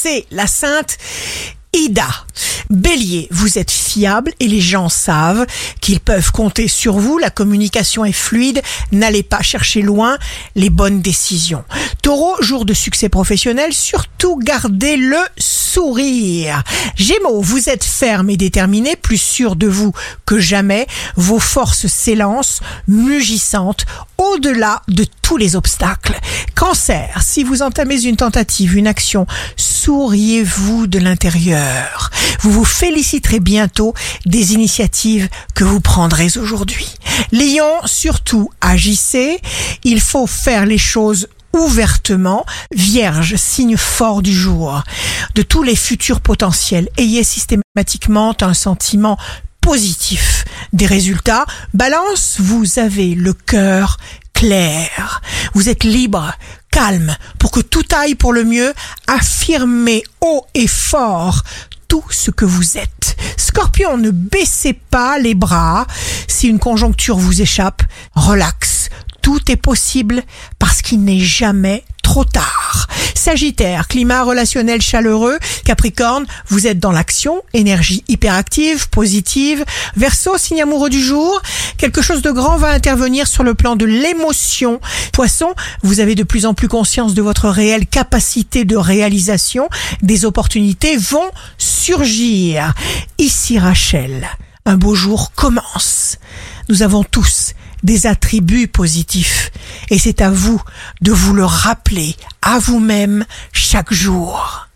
c'est la sainte Ida. Bélier, vous êtes fiable et les gens savent qu'ils peuvent compter sur vous. La communication est fluide. N'allez pas chercher loin les bonnes décisions. Taureau, jour de succès professionnel, surtout gardez le sourire. Gémeaux, vous êtes ferme et déterminé, plus sûr de vous que jamais. Vos forces s'élancent, mugissantes, au-delà de tous les obstacles. Cancer, si vous entamez une tentative, une action, souriez-vous de l'intérieur? Vous vous féliciterez bientôt des initiatives que vous prendrez aujourd'hui. Lion, surtout agissez. Il faut faire les choses ouvertement. Vierge, signe fort du jour. De tous les futurs potentiels, ayez systématiquement un sentiment positif des résultats. Balance, vous avez le cœur clair. Vous êtes libre, calme, pour que tout aille pour le mieux. Affirmez haut et fort tout ce que vous êtes. Scorpion, ne baissez pas les bras. Si une conjoncture vous échappe, relax. Tout est possible parce qu'il n'est jamais trop tard. Sagittaire, climat relationnel chaleureux. Capricorne, vous êtes dans l'action, énergie hyperactive, positive. Verseau, signe amoureux du jour. Quelque chose de grand va intervenir sur le plan de l'émotion. Poisson, vous avez de plus en plus conscience de votre réelle capacité de réalisation. Des opportunités vont surgir. Ici Rachel, un beau jour commence. Nous avons tous des attributs positifs. Et c'est à vous de vous le rappeler à vous-même chaque jour.